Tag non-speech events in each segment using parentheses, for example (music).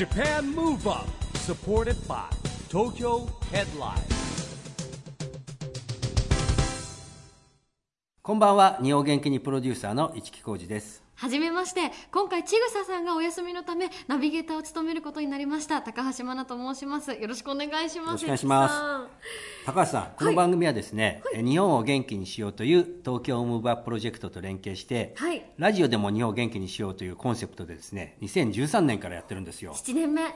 Japan Move Up supported by Tokyo Headline こんばんは日本元気にプロデューサーの市木浩司ですはじめまして今回ちぐささんがお休みのためナビゲーターを務めることになりました高橋真奈と申します。よろしくお願いします。よろしくお願いします。高橋さんこの番組はですね、え日本を元気にしようという東京ムーブアッププロジェクトと連携して、はい。ラジオでも日本を元気にしようというコンセプトでですね2013年からやってるんですよ。7年目。はい、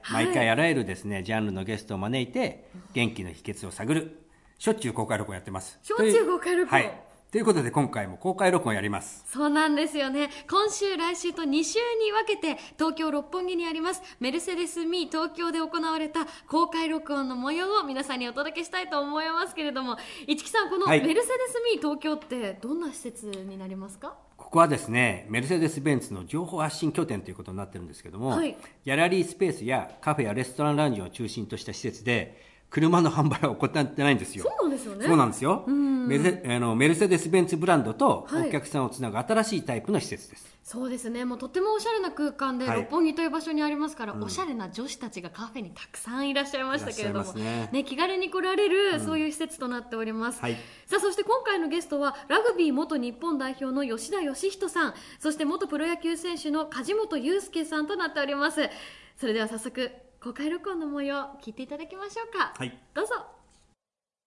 はい。毎回あらゆるですねジャンルのゲストを招いて元気の秘訣を探るしょっちゅう公開録音やってます。しょっちゅう公開録音ということで今回も公開録音やります。そうなんですよね。今週来週と2週に分けて東京六本木にありますメルセデス・ミー東京で行われた公開録音の模様を皆さんにお届けしたいと思いますけれども市木さんこのはい。メルセデス・ミー東京ってどんな施設になりますか？ここはですねメルセデス・ベンツの情報発信拠点ということになってるんですけども、はい。ギャラリースペースやカフェやレストランラウンジを中心とした施設で車の販売は行ってないんですよ。そうなんですよね。そうなんですよ。メルセあのメルセデス・ベンツブランドとはい。お客さんをつなぐ新しいタイプの施設です、そうですね。もうとてもおしゃれな空間ではい。六本木という場所にありますから、おしゃれな女子たちがカフェにたくさんいらっしゃいましたけれどもいらっしゃいますね。気軽に来られる、そういう施設となっております、はい。さあそして今回のゲストはラグビー元日本代表の吉田義人さんそして元プロ野球選手の梶本裕介さんとなっております。それでは早速公開録音の模様聞いていただきましょうか、はい。どうぞ。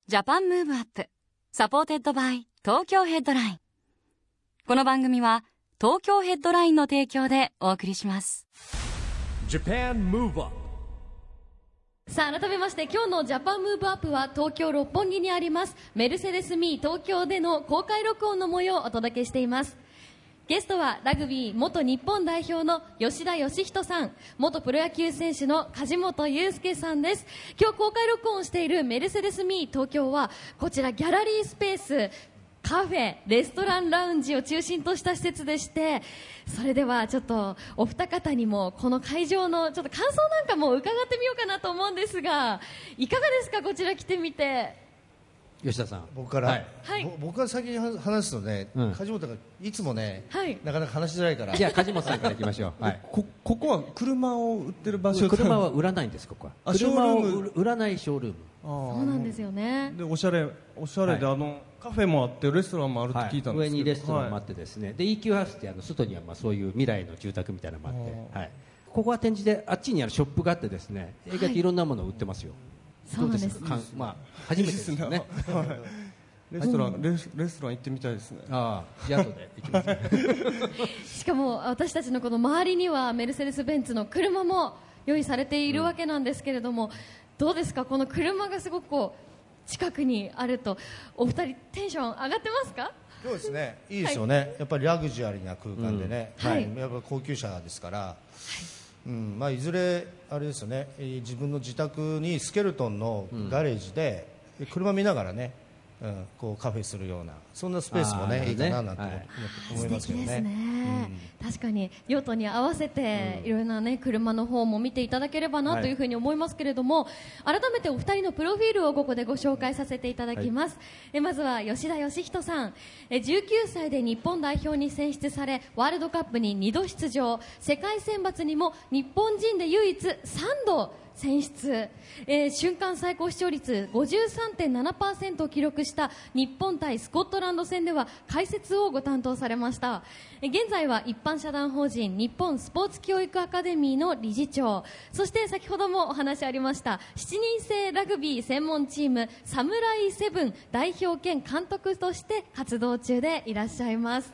Japan Move Up。Supported by 東京ヘッドライン。この番組は東京ヘッドラインの提供でお送りします。Japan Move Up さあ改めまして今日のジャパンムーブアップは東京六本木にあります。メルセデス・ミー東京での公開録音の模様をお届けしていますゲストはラグビー元日本代表の吉田義人さん元プロ野球選手の梶本裕介さんです今日公開録音しているメルセデス・ミー東京はこちらギャラリースペースカフェ、レストランラウンジを中心とした施設でして、それではちょっとお二方にもこの会場のちょっと感想なんかも伺ってみようかなと思うんですが、いかがですか、こちら来てみて。吉田さん。僕から、はい。はい。ぼ僕が先に話話すとね、うん。梶本がいつもね、はい。なかなか話しづらいから。じゃあ梶本さんからいきましょう、(laughs) はい、こここは車を売ってる場所？車は売らないんですここは。あ車をショールーム。売らないショールーム。そうなんですよね。でおしゃれおしゃれで、はあのカフェもあってレストランもあるって聞いたんですけど、上にレストランもあはいってですね、で EQ ハウスってあの外にはまあそういう未来の住宅みたいなのもあって、はい、ここは展示であっちにあるショップがあってですね意外といろんなものを売ってますよ、そうなんですどかんまあ初めてですよね。はいレストラン、レスレストラン行ってみたいですね。ああじゃあ後で行きますね。しかも私たちのこの周りにはメルセデス・ベンツの車も用意されているわけなんですけれども、どうですか、この車がすごくこう近くにあると、お二人テンション上がってますか？今日ですね。い。いですよね、やっぱりラグジュアリーな空間でね、うん。はい。やっぱ高級車ですから、うん。まあ、いずれあれですよね。えー自分の自宅にスケルトンのガレージで、車見ながらね、うん、こうカフェするようなそんなスペースもねいいかななんてはい思思いますけど素敵ですね。ね、確かに用途に合わせて、いろんなね車の方も見ていただければなというふうに思いますけれども、改めてお二人のプロフィールをここでご紹介させていただきます、えまずは吉田義人さん。え19歳で日本代表に選出されワールドカップに2度出場。世界選抜にも日本人で唯一3度選出、えー瞬間最高視聴率53.7%を記録した日本対スコットランド戦では解説をご担当されました。えー現在は一般社団法人日本スポーツ教育アカデミーの理事長。そして先ほどもお話ありました7人制ラグビー専門チームサムライセブン代表兼監督として活動中でいらっしゃいます。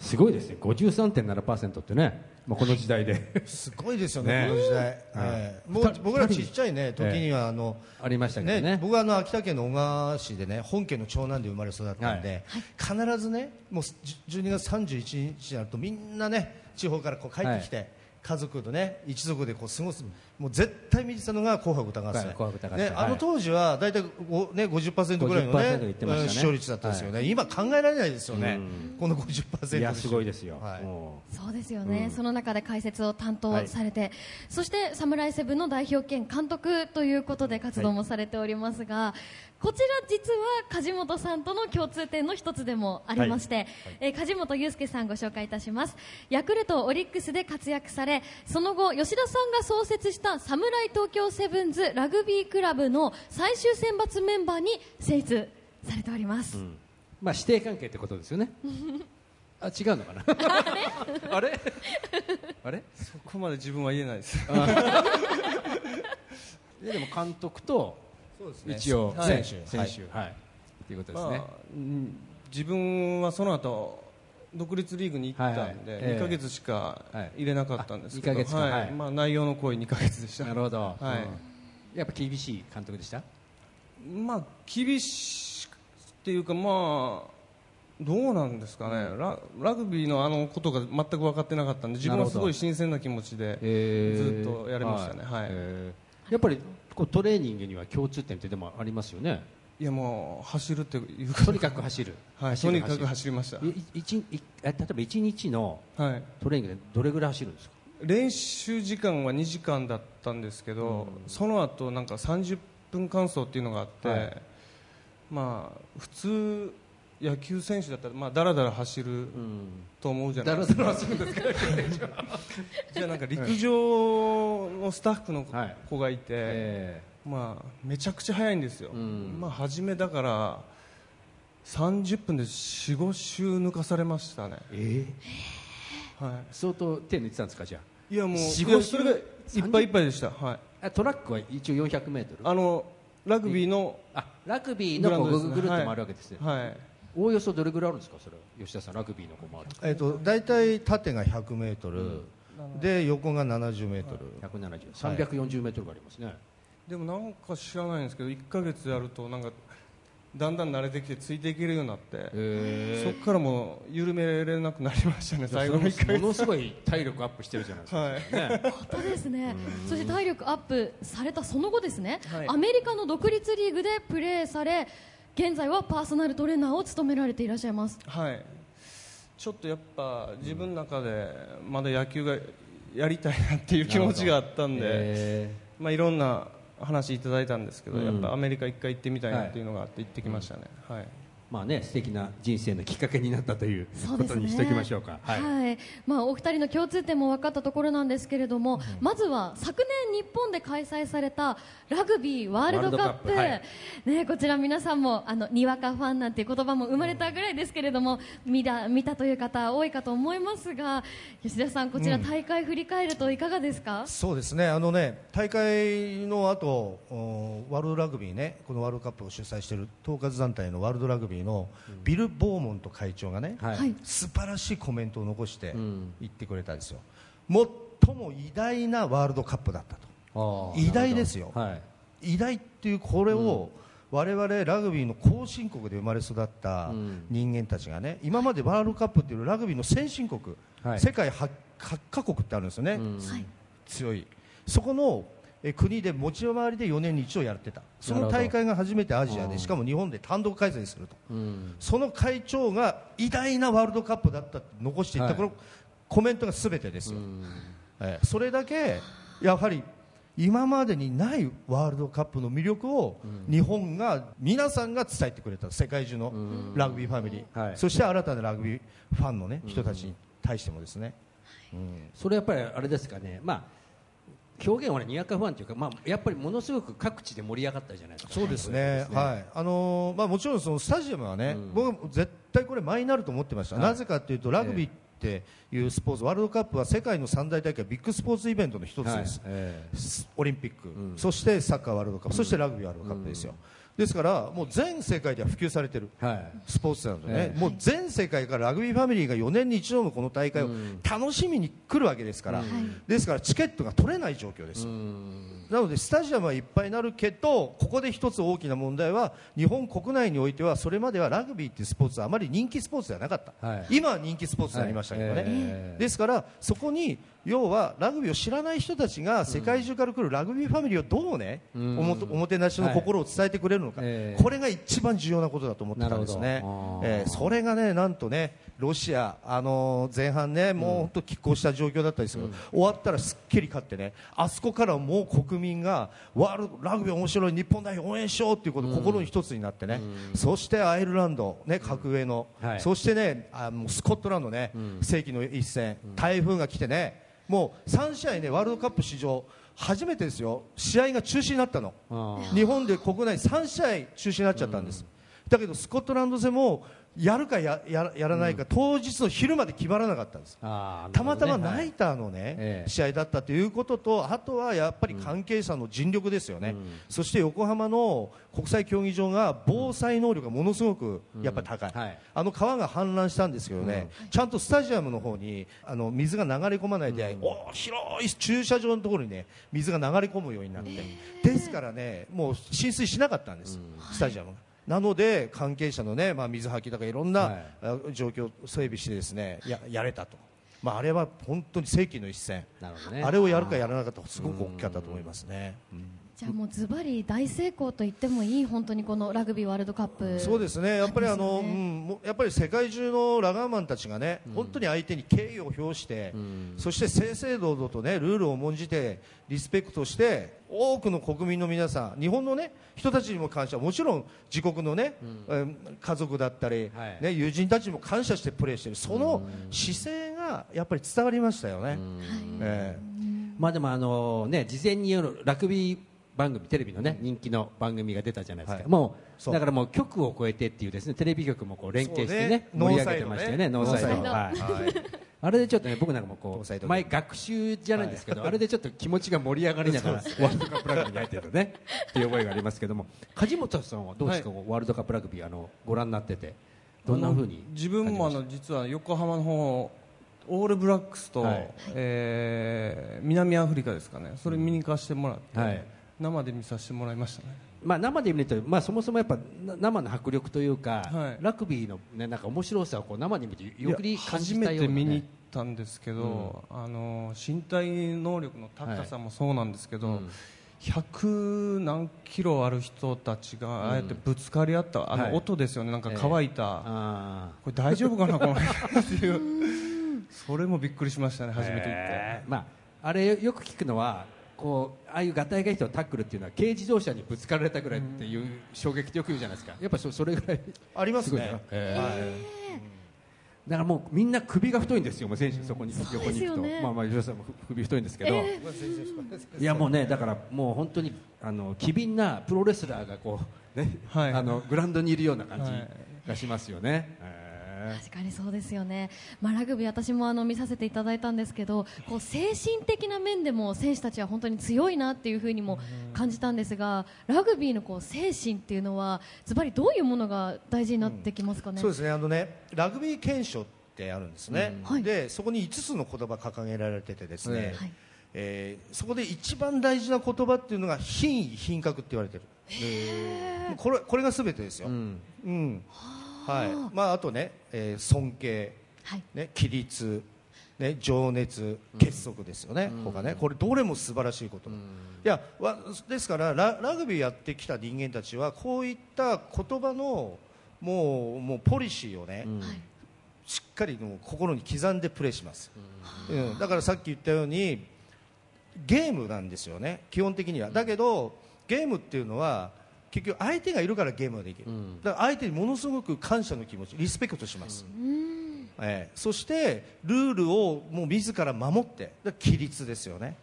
すごいですね。53.7%ってね、まあ、この時代で。すごいですよね、ね。この時代、ええ。もう僕らちっちゃいね時にはあの、ありましたけどね。僕はあの秋田県の小川市でね本家の長男で生まれ育ったんで、必ずねもうじゅ12月31日になるとみんなね地方からこう帰ってきて、家族とね一族でこう過ごす。もう絶対見てたのが紅白歌合戦。はい紅白歌合戦。ね、はい。あの当時は大体ご、ね、50%ぐらいの、ね50%言ってましたね。うん視聴率だったんですよね、今考えられないですよね、この50%いやすごいですよ、はい。もそうですよね、その中で解説を担当されて、そしてサムライセブンの代表兼監督ということで活動もされておりますが、こちら実は梶本さんとの共通点の一つでもありまして、えー梶本裕介さんご紹介いたします。ヤクルト、オリックスで活躍されその後、吉田さんが創設したサムライ東京セブンズラグビークラブの最終選抜メンバーに選出されております、まあ師弟関係ってことですよね。(laughs) あ違うのかな？(laughs) あれ？あれ？そこまで自分は言えないです。で (laughs) でも監督とね。一応。はい。選手。選手。選手はい。っていうことですね。まあうん自分はその後独立リーグに行ったんで、はい。はいええ。2ヶ月しか入れなかったんですけど、はい。はい。まあ、内容の濃い2ヶ月でした。なるほど。はい。うん。やっぱ厳しい監督でした？まあ厳しくっていうかまあどうなんですかね、ララグビーのあのことが全く分かってなかったんで自分はすごい新鮮な気持ちでずっとやりましたね、はい。えー。やっぱりこうトレーニングには共通点ってでもありますよね。いやもう走るっていうかと。にかく走る。はい、とにかく走りました。い一いえ例えば一日のはい。トレーニングでどれぐらい走るんですか？練習時間は2時間だったんですけど、その後なんか30分間走っていうのがあって、はい。まあ普通野球選手だったらまあだらだら走ると思うじゃないですか、だら走るんですか？じゃあなんか陸上のスタッフのはい。子がいて、えまあめちゃくちゃ速いんですよ、ん。まあ初めだから30分で45周抜かされましたね、ーえ。ーは相当手抜いてたんですかじゃい、いやもう45いやそれがいっぱいいっぱいでした、はい、ああトラックは一応400メートル？あのラグビーのあラグビーのグラウンドですね。ぐるぐるっと回るわけですね、はいおおよそどれぐらいあるんですか？それ吉田さんラグビーのこう回るえっと大体縦が100メートル、で横が70メートル、170、340メートルがありますね、でもなんか知らないんですけど1ヶ月やるとなんかだんだん慣れてきてついていけるようになって、へそこからもう緩めれなくなりましたね最後の1ヶ月。ものすごい体力アップしてるじゃないですか、はい。ね、本当ですねそして体力アップされたその後ですね、はい。アメリカの独立リーグでプレーされ現在はパーソナルトレーナーを務められていらっしゃいます。はい。ちょっとやっぱ自分の中でまだ野球がやりたいなっていう気持ちがあったんで、へまあ、いろんな話いただいたんですけど、うん。やっぱアメリカ一回行ってみたいなっていうのがあって行ってきましたね、はい。ーまあね素敵な人生のきっかけになったということにしておきましょうか。はい、まあ、お二人の共通点も分かったところなんですけれども、まずは昨年日本で開催されたラグビーワールドカップ。ワールドカップね、こちら皆さんもあのにわかファンなんていう言葉も生まれたぐらいですけれども見た見たという方多いかと思いますが吉田さんこちら大会振り返るといかがですか、そうですね。あのね大会の後おワールドラグビーねこのワールドカップを主催している統括団体のワールドラグビーのビル・ボーモント会長がね、はい。はい。素晴らしいコメントを残してん。言ってくれたんですよ、最も偉大なワールドカップだったと。偉大ですよ。はい。偉大っていうこれを、我々ラグビーの後進国で生まれ育ったうん。人間たちがね今までワールドカップっていうラグビーの先進国、はい。世界 8, 8カ国ってあるんですよね、強い。そこのえ国で持ち回りで4年に一度やってた。その大会が初めてアジアでしかも日本で単独開催すると。うん。その会長が偉大なワールドカップだったって残していった、はい。このコメントが全てですよ、えーそれだけやはり今までにないワールドカップの魅力を日本が皆さんが伝えてくれた。世界中のラグビーファミリー、はい。そして新たなラグビーファンの、ね、人たちに対してもですね、それやっぱりあれですかね。まあ表現はねにわかファンというか、まあ、やっぱりものすごく各地で盛り上がったじゃないですか。そうですね、はい。あのーまあ、もちろんそのスタジアムはね、僕は絶対これ、前になると思ってました、はい。なぜかというと、ラグビーっていうスポーツ、ワールドカップは世界の三大大会、ビッグスポーツイベントの一つはい。です、え。オリンピック、そしてサッカーワールドカップ、そしてラグビーワールドカップですよ、ですから、もう全世界では普及されてる。えはい。スポーツなのでね、ええ。もう全世界からラグビーファミリーが4年に一度のこの大会を楽しみに来るわけですから、ですからチケットが取れない状況です。よ、なのでスタジアムはいっぱいになるけどここで一つ大きな問題は日本国内においてはそれまではラグビーっていうスポーツはあまり人気スポーツではなかった、はい。今は人気スポーツになりましたけどね、はい。ええ。ですからそこに要はラグビーを知らない人たちが世界中から来るラグビーファミリーをどうね、おもおもてなしの心を伝えてくれるのか、えーこれが一番重要なことだと思ってたんですね。えー。それがねなんとねロシア、あのー前半ねもう本当拮抗した状況だったんですけど、終わったらすっきり勝ってねあそこからもう国民がワールドラグビー面白い日本代表応援しようということ、心に一つになってね、そしてアイルランド、ね、格上の、はい。そしてねあもうスコットランドね、世紀の一戦、台風が来てねもう3試合ねワールドカップ史上初めてですよ。試合が中止になったの。あ日本で国内3試合中止になっちゃったんです、だけどスコットランド戦もやるかやらないか、当日の昼まで決まらなかったんです。あーたまたまナイターのね、ええ。試合だったということとあとはやっぱり関係者の尽力ですよね、そして横浜の国際競技場が防災能力がものすごくやっぱり高い、はい。あの川が氾濫したんですけどね、ちゃんとスタジアムの方にあの水が流れ込まないで、お広い駐車場のところにね水が流れ込むようになって、ですからねもう浸水しなかったんです、スタジアムが。なので関係者のね、まあ、水はきとかいろんな、状況整備してですねややれたと、まあ、あれは本当に世紀の一戦、ね。あれをやるかやらなかったかすごく大きかったと思いますね。うんじゃあもうズバリ大成功と言ってもいい本当にこのラグビーワールドカップそうですね、やっぱりあの、うん、やっぱり世界中のラガーマンたちがね、本当に相手に敬意を表して、そして正々堂々とね、ルールを重んじて、リスペクトして、多くの国民の皆さん、日本のね、人たちにも感謝、もちろん自国のね、えー家族だったり、はい。ね、友人たちにも感謝してプレーしてる、その姿勢がやっぱり伝わりましたよね。ええ。まあでもあのね事前にラグビー番組テレビのね人気の番組が出たじゃないですか、はい。もうだからもう局を超えてっていうですねテレビ局もこう連携してねね。盛り上げてましたよね。ノノーサイド。はい。はい。(laughs) あれでちょっとね僕なんかもこう前学習じゃないんですけど、あれでちょっと気持ちが盛り上がりながら (laughs) ワールドカップラグビーに入ってるねっていう覚えがありますけども。梶本さんはどうですか、はワールドカップラグビーあのご覧になってて。どんな風に自分もあの実は横浜の方オールブラックスと、はい。えー南アフリカですかね。それ見に行かせてもらって、はい生で見させてもらいましたね。まあ、生で見ると、まあ、そもそもやっぱな生の迫力というか、はい。ラグビーの、ね、なんか面白さをこう生で見てよくり感初じたような、ね、めて見に行ったんですけど、あの身体能力の高さもそうなんですけど、うん100何キロある人たちがああやってぶつかり合った、あはい。の音ですよね、なんか乾いた、あこれ大丈夫かな、この辺っていう、(laughs) それもびっくりしましたね、初めて行って。えーまあ、あれよく聞くのはこうああいうガタイがいい人のタックルっていうのは軽自動車にぶつかられたぐらいっていう衝撃ってよく言うじゃないですか。やっぱそそれぐらいありますね。えだからもうみんな首が太いんですよ、もう選手そこに横に行くと、よね。まあまあ吉田さんも首太いんですけど、(laughs) いやもうねだからもう本当にあの機敏なプロレスラーがこうね、はい。あのグラウンドにいるような感じはい。がしますよね。えー確かにそうですよね、まあ、ラグビー私もあの見させていただいたんですけどこう精神的な面でも選手たちは本当に強いなっていうふうにも感じたんですがラグビーのこう精神っていうのはズバリどういうものが大事になってきますかね？そうですね。あのねラグビー憲章ってあるんですね、はい。でそこに5つの言葉掲げられててですね、はい。えーそこで一番大事な言葉っていうのが品位品格って言われてる。これこれが全てですよ、うん。うんはい。まあ、あとね、えー尊敬、はい。ね、規律、ね、情熱、結束ですよね、他ね。これどれも素晴らしいこと、いやわですからララグビーやってきた人間たちはこういった言葉のもうもうポリシーをね、しっかりもう心に刻んでプレーします、うん。だからさっき言ったようにゲームなんですよね。基本的には。だけどゲームっていうのは結局相手がいるからゲームができる、だから相手にものすごく感謝の気持ちリスペクトします、えーそしてルールをもう自ら守って規律ですよね、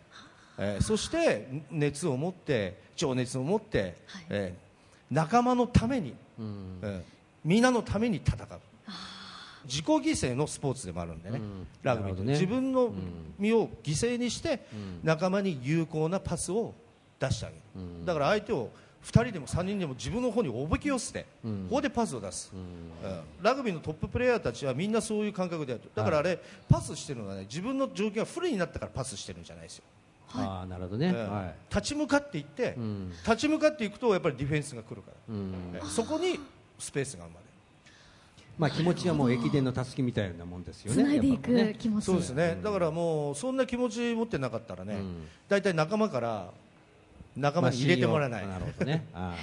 えーそして熱を持って情熱を持って、えー仲間のために、えー皆のために戦う。自己犠牲のスポーツでもあるんでね、ラグビーって、なるほどね。自分の身を犠牲にして、仲間に有効なパスを出してあげる、だから相手を2人でも3人でも自分の方におびき寄せて、ここでパスを出す、うん。ラグビーのトッププレーヤーたちはみんなそういう感覚でやるだからあれ、パスしてるのはね自分の状況が不利になったからパスしてるんじゃないですよ、ああなるほどね、うんはい。立ち向かっていって、立ち向かっていくとやっぱりディフェンスが来るから、えーそこにスペースが生まれる。まあ、気持ちはもう駅伝のたすきみたいなもんですよね。繋いでいく気持ち。そうですね、だからもうそんな気持ち持ってなかったらね、大体仲間から仲間に入れてもらえない、まあなるほどね。(laughs) あ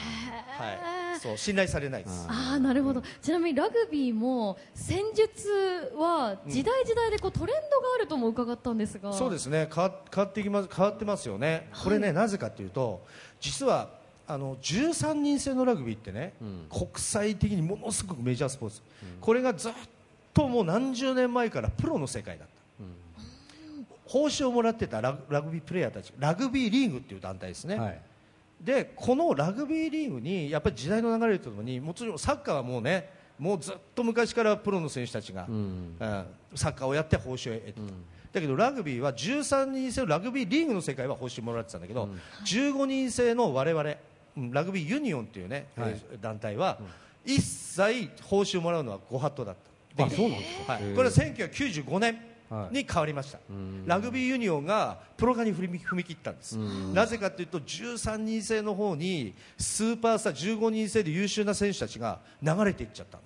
はい、そう信頼されないです。ああなるほど。ちなみにラグビーも戦術は時代時代でこうトレンドがあるとも伺ったんですが、そうですね。変わ変わってきます変わってますよね、これねなぜかというと実はあの13人制のラグビーってね、国際的にものすごくメジャースポーツ、これがずっともう何十年前からプロの世界だった、報酬をもらってたラグビープレーヤーたちラグビーリーグっていう団体ですね、あはい。でこのラグビーリーグにやっぱり時代の流れとともにもちろんサッカーはもうねもうずっと昔からプロの選手たちが、うん。サッカーをやって報酬を得てた、だけどラグビーは13人制のラグビーリーグの世界は報酬もらってたんだけど、15人制の我々うんラグビーユニオンっていうね、はい。えー団体は、一切報酬もらうのはご法度だった。あそうなんですか。はい。これは1995年はいに変わりました、ラグビーユニオンがプロ化に踏み踏み切ったんです、なぜかというと13人制の方にスーパースター15人制で優秀な選手たちが流れていっちゃった。だ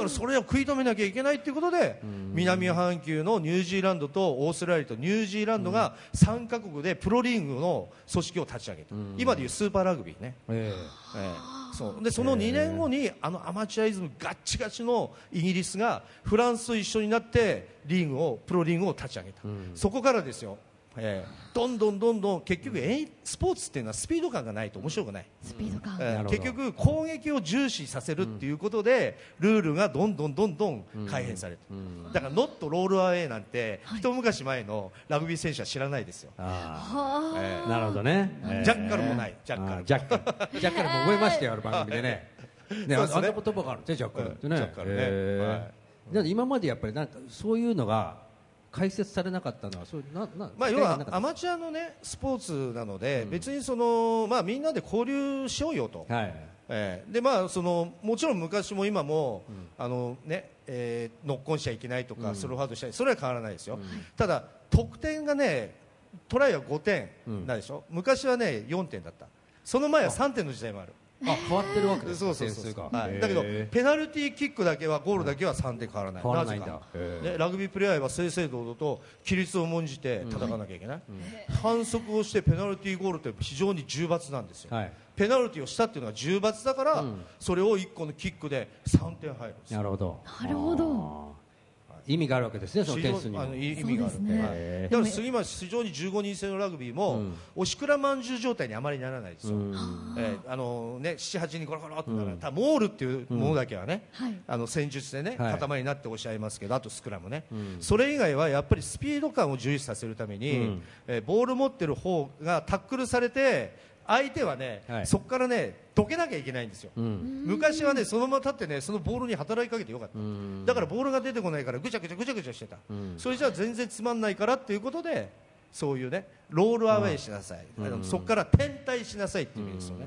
からそれを食い止めなきゃいけないということで南半球のニュージーランドとオーストラリアとニュージーランドが3カ国でプロリーグの組織を立ち上げた、今でいうスーパーラグビーね、え。ええそう。でその2年後にあのアマチュアイズムガッチガチのイギリスがフランスと一緒になってリーグをプロリーグを立ち上げた、そこからですよ、ええ。どんどんどんどん結局えスポーツっていうのはスピード感がないと面白くない、スピード感、ええ。なるほど。結局攻撃を重視させるっていうことで、ルールがどんどんどんどん改変されて、だからノットロールアウェイなんて、一昔前のラグビー選手は知らないですよ、あはえあ、なるほどね。ええ。ジャッカルもないジャッカル。ジャッカル。ジャッカルも覚えましたよ、あの番組でね。ね、あんな言葉があるね、ジャッカルってね。うんジャッカルね。へーはい。だって今までやっぱりなんかそういうのが解説されなかったのは、そういうななまあ、要はアマチュアの、ね、スポーツなので、別にその、まあ、みんなで交流しようよと、はい。えーでまあ、そのもちろん昔も今も、あのねえーノックオンしちゃいけないとか、スローハードしたりそれは変わらないですよ、ただ、得点がねトライは5点なんでしょ、昔はね4点だった。その前は3点の時代もある。あ、変わってるわけですか。そうそうそう。点数が。はい、だけどへペナルティーキックだけはゴールだけは3点変わらない、変わらないんだ。ね、ラグビープレーヤーは正々堂々と規律を重んじて戦わなきゃいけない、反則をしてペナルティーゴールって非常に重罰なんですよ、はい。ペナルティーをしたっていうのは重罰だから、それを1個のキックで3点入るんですよ。なるほど。なるほど。意味があるわけですね、その点数にも。非常あの。い意味がある。だから杉町非常に15人制のラグビーも、おしくらまんじゅう状態にあまりならないですよ、えーあのね、78人ゴロゴロってなら、ただモールっていうものだけはね、はい。あの戦術でね、はい。塊になっておっしゃいますけどあとスクラムね、それ以外はやっぱりスピード感を重視させるために、うん。えーボール持ってる方がタックルされて相手はね、はい。そこからねどけなきゃいけないんですよ、うん。昔はねそのまま立ってねそのボールに働きかけてよかった、だからボールが出てこないからぐちゃぐちゃぐちゃぐちゃしてた、それじゃ全然つまんないからっていうことでそういうねロールアウェイしなさい、そこから転退しなさいっていう意味ですよね、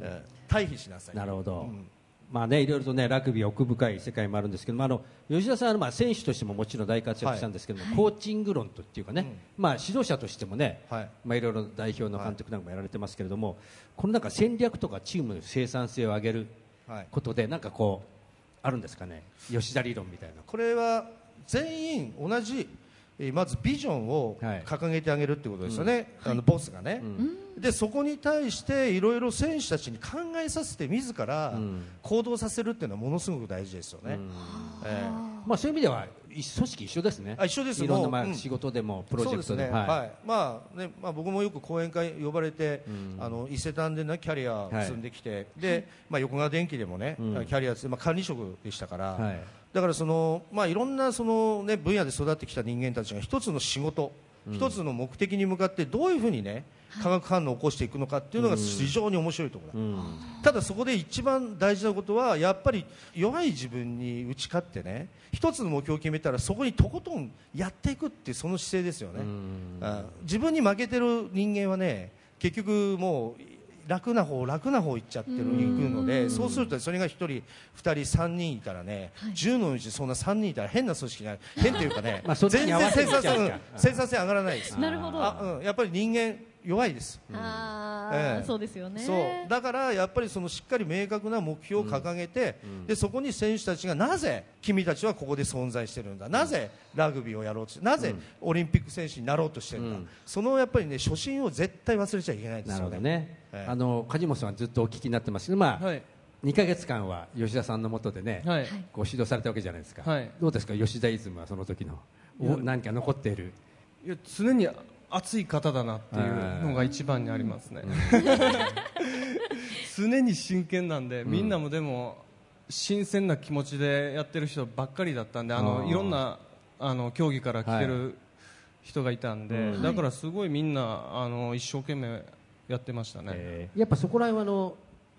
えー退避しなさい。なるほど、うんまあね、いろいろと、ね、ラグビー奥深い世界もあるんですけどもあの吉田さんは、まあ、選手としてももちろん大活躍したんですけども、コーチング論とっていうかね、まあ、指導者としてもね、はい。まあ、いろいろ代表の監督なんかもやられてますけれども、このなんか戦略とかチームの生産性を上げるはい。ことで、なんかこうあるんですかね？吉田理論みたいな。これは全員同じえーまずビジョンをはい。掲げてあげるってことですよね、あのボスがね、でそこに対していろいろ選手たちに考えさせて自ら行動させるっていうのはものすごく大事ですよね、えー。まあ、そういう意味では一組織一緒ですね。あ一緒ですいろんな、まあ仕事でもプロジェクトでも。ね、はい。はい。まあねまあ、僕もよく講演会呼ばれて、あの伊勢丹で、ね、キャリアを積んできて、でまあ、横川電機でもね、うん。キャリア積んで、まあ、管理職でしたから、はいだからその、まあ、いろんなその、ね、分野で育ってきた人間たちが一つの仕事、一つの目的に向かってどういうふうにね化学反応を起こしていくのかっていうのが非常に面白いところだ、うん。ただそこで一番大事なことはやっぱり弱い自分に打ち勝ってね一つの目標を決めたらそこにとことんやっていくっていうその姿勢ですよね、あ自分に負けてる人間はね結局もう楽な方楽な方行っちゃってる行くのでそうするとそれが1人2人3人いたらね、10のうちそんな3人いたら変な組織になる変というかね (laughs) 全然生産性生産性上がらないです。なるほど。あ、うん、やっぱり人間弱いです。ああええ。そうですよね。そう。だからやっぱりそのしっかり明確な目標を掲げて、でそこに選手たちがなぜ君たちはここで存在してるんだ、なぜラグビーをやろうとしてなぜオリンピック選手になろうとしてるんだ、うん。そのやっぱりね初心を絶対忘れちゃいけないですなるよね。ほどね、ええ。あの梶本さんはずっとお聞きになってます。けど、まあはい。2か月間は吉田さんのもとでね、はい。ご指導されたわけじゃないですか、はい。どうですか、吉田イズムはその時の。何か残っている、いや常に熱い方だなっていうのが一番にありますね、常に真剣なんで、みんなもでも新鮮な気持ちでやってる人ばっかりだったんであのいろんなあの競技から来てる人がいたんで、うん。だからすごいみんなあの一生懸命やってましたね、えー。やっぱそこら辺はあの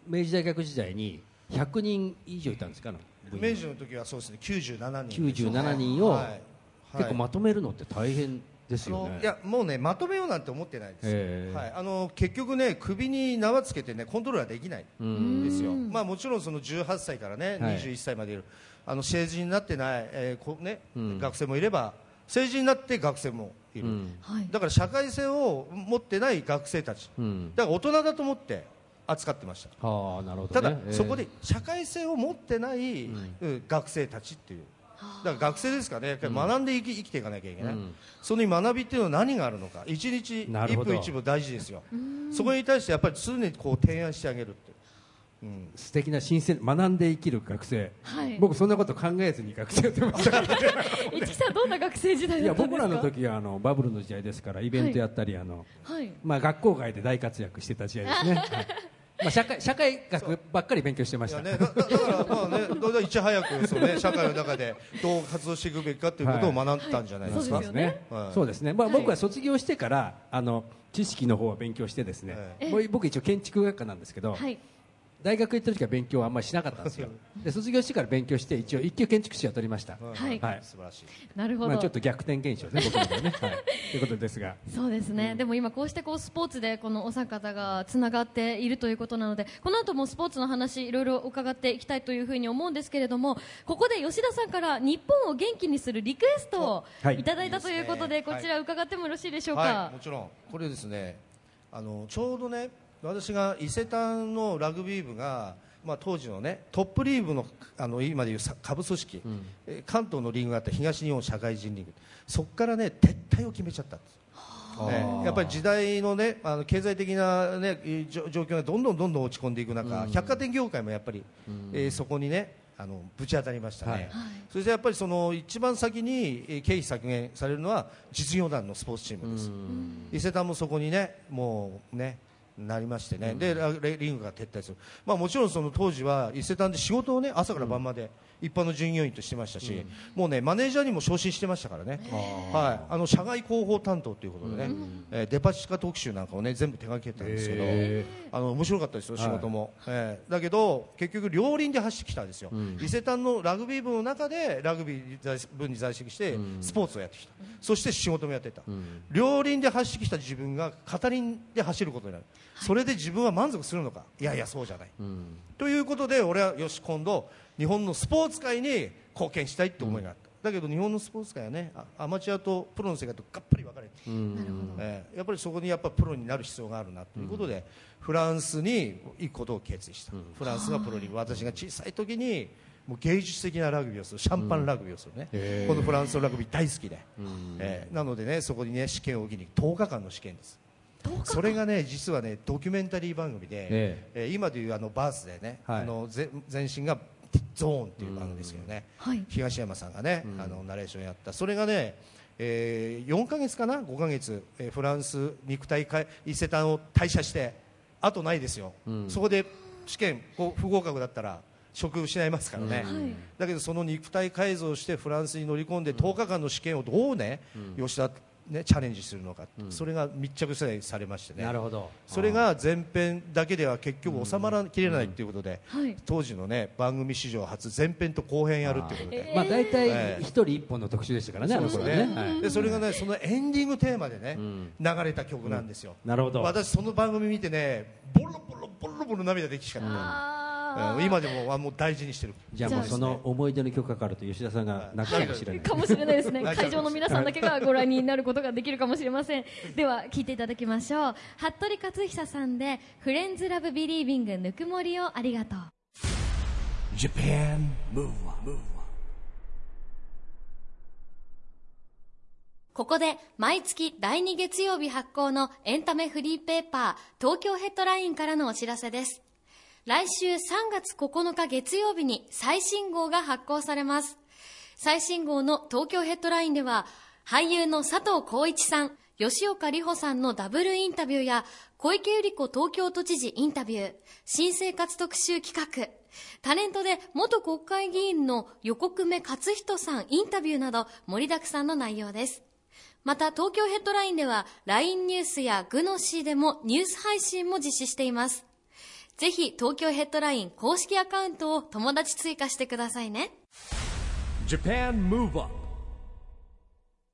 明治大学時代に100人以上いたんですか、明治の時はそうですね97人ですよ97人をはい。結構まとめるのって大変ですよね。いやもうねまとめようなんて思ってないです、ええ。はい、あの結局ね首に縄つけてねコントロールはできないんですよ、まあ、もちろんその18歳からね、はい。21歳までいる。あの成人になってない、えーこねうん。学生もいれば成人になって学生もいる、うん。はい。だから社会性を持ってない学生たち。うん。だから大人だと思って扱ってました。はあなるほど、たね、だ、そこで社会性を持ってない、うん学生たちっていうだから学生ですからね。やっぱり学んで生き,、生きていかなきゃいけない、うん。その学びっていうのは何があるのか。一日なるほど。一分一分大事ですよ。そこに対してやっぱり常にこう提案してあげるって、うん、素敵な新鮮学んで生きる学生、はい。僕そんなこと考えずに学生やってましたから市木さんどんな学生時代いやだったんですか？僕らの時はあのバブルの時代ですからイベントやったり、あのはい。まあ、学校外で大活躍してた時代ですね、(laughs) はいまあ、社会社会学ばっかり勉強してました、ね、だからまあね、どうだいち早くそうね、社会の中で (laughs) どう活動していくべきかということを学んだんじゃないですか。はい。そうですよね。はい。そうですね、まあ、はい。僕は卒業してからあの知識の方を勉強してですね、ええ。僕僕一応建築学科なんですけど、はい大学行ってる時は勉強はあんまりしなかったんですよ。で卒業してから勉強して一応一級建築士は取りました、はい。はい。素晴らしい。なるほど、まあ、ちょっと逆転現象ですね僕のね、(laughs) はい、ということですが。そうですね、でも今こうしてこうスポーツでこのお三方がつながっているということなのでこの後もスポーツの話いろいろ伺っていきたいというふうに思うんですけれどもここで吉田さんから日本を元気にするリクエストをはい。いただいたということでいい。ですねこちら伺ってもよろしいでしょうか、はい、もちろん。これですね、あのちょうどね、私が伊勢丹のラグビー部が、まあ当時のねトップリーグのあの今でいうさ下部組織、えー関東のリーグがあった東日本社会人リーグ、そこからね撤退を決めちゃったんです。ねやっぱり時代のねあの経済的なねい状状況がどんどんどんどん落ち込んでいく中、百貨店業界もやっぱり、えーそこにねあのぶち当たりましたね、はい。そしてやっぱりその一番先にえー経費削減されるのは実業団のスポーツチームです、伊勢丹もそこにねもうねなりましてね、でラレリングが撤退する、まあ、もちろんその当時は伊勢丹で仕事をね朝から晩まで一般の従業員としてましたし、もうねマネージャーにも昇進してましたからね、はい、あの社外広報担当ということでね、えーデパ地下特集なんかをね全部手掛けてたんですけど、へあの面白かったですよ、仕事も、えーだけど結局、両輪で走ってきたんですよ、伊勢丹のラグビー部の中でラグビー在部に在籍してスポーツをやってきた、そして仕事もやってた、両輪で走ってきた自分が片輪で走ることになる、それで自分は満足するのか、いやいや、そうじゃない。ということで俺はよし今度日本のスポーツ界に貢献したいって思いがあった、だけど日本のスポーツ界はねあアマチュアとプロの世界とがっぱり分かれて。る、えーやっぱりそこにやっぱプロになる必要があるなということで、フランスに行くことを決意した、フランスがプロに私が小さい時にもう芸術的なラグビーをするシャンパンラグビーをするね、このフランスのラグビー大好きで、えーなのでねそこにね試験を受けに10日間の試験ですそれがね実はねドキュメンタリー番組で、ええ。ー今でいうあのバースでね、はい。あのぜ前身がゾーンっていう番組ですけどね、はい。東山さんがね、あのナレーションやった。それがね、えー4か月かな？5か月、えーフランス肉体会伊勢丹を退社してあとないですよ、そこで試験こう不合格だったら職失いますからね、だけどその肉体改造してフランスに乗り込んで10日間の試験をどうね、吉田ねチャレンジするのか、それが密着取材されましてね。なるほど。それが前編だけでは結局収まらきれないということで、はい。当時のね番組史上初前編と後編やるということで。まあ、大体ええ。一人一本の特集でしたからね、あの頃ね、はい。でそれがねそのエンディングテーマでね、流れた曲なんですよ、なるほど。私その番組見てねボロボロボロボロ涙できしかったうん今でもはもう大事にしてる。じゃあもうその思い出の曲がかかると吉田さんが泣くかもしれない。かもしれないですね。会場の皆さんだけがご覧になることができるかもしれません。では聞いていただきましょう。服部克久さんで「フレンズラブビリービングぬくもりをありがとう」Japan Move Up ここで毎月第2月曜日発行のエンタメフリーペーパー東京ヘッドラインからのお知らせです。来週3月9日月曜日に最新号が発行されます。最新号の東京ヘッドラインでは俳優の佐藤浩一さん、吉岡里帆さんのダブルインタビューや小池百合子東京都知事インタビュー、新生活特集企画、タレントで元国会議員の横久目勝人さんインタビューなど盛りだくさんの内容です。また東京ヘッドラインでは LINE ニュースやグノシーでもニュース配信も実施しています。ぜひ東京ヘッドライン公式アカウントを友達追加してくださいね。Japan Move Up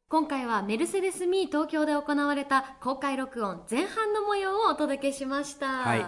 今回はメルセデス・ミー東京で行われた公開録音前半の模様をお届けしました。はい。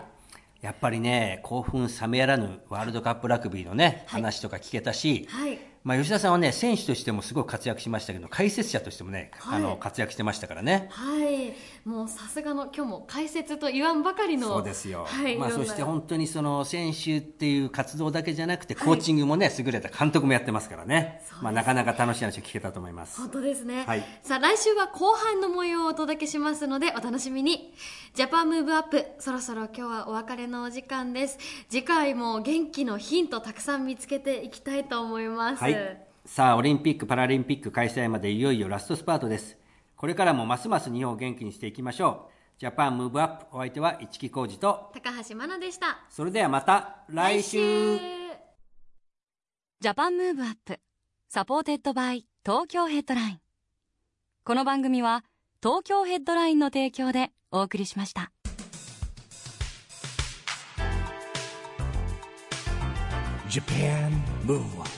やっぱりね、興奮冷めやらぬワールドカップラグビーのね、はい話とか聞けたし、はい。まあ吉田さんはね、選手としてもすごい活躍しましたけど、解説者としてもね、はいあの、活躍してましたからね。はい。もうさすがの今日も解説と言わんばかりの。そうですよ。はい。まあそして本当にその選手っていう活動だけじゃなくて、コーチングもね、優れた監督もやってますからね。まあなかなか楽しい話を聞けたと思います。本当ですね、はいさあ来週は後半の模様をお届けしますのでお楽しみにジャパンムーブアップそろそろ今日はお別れのお時間です次回も元気のヒントたくさん見つけていきたいと思います、はい。さあ、オリンピック・パラリンピック開催までいよいよラストスパートです。これからもますます日本を元気にしていきましょう。ジャパンムーブアップお相手は市木浩二と、高橋真奈でしたそれではまた来週 Japan Move Up Supported by 東京ヘッドラインこの番組は東京ヘッドラインの提供でお送りしました Japan Move Up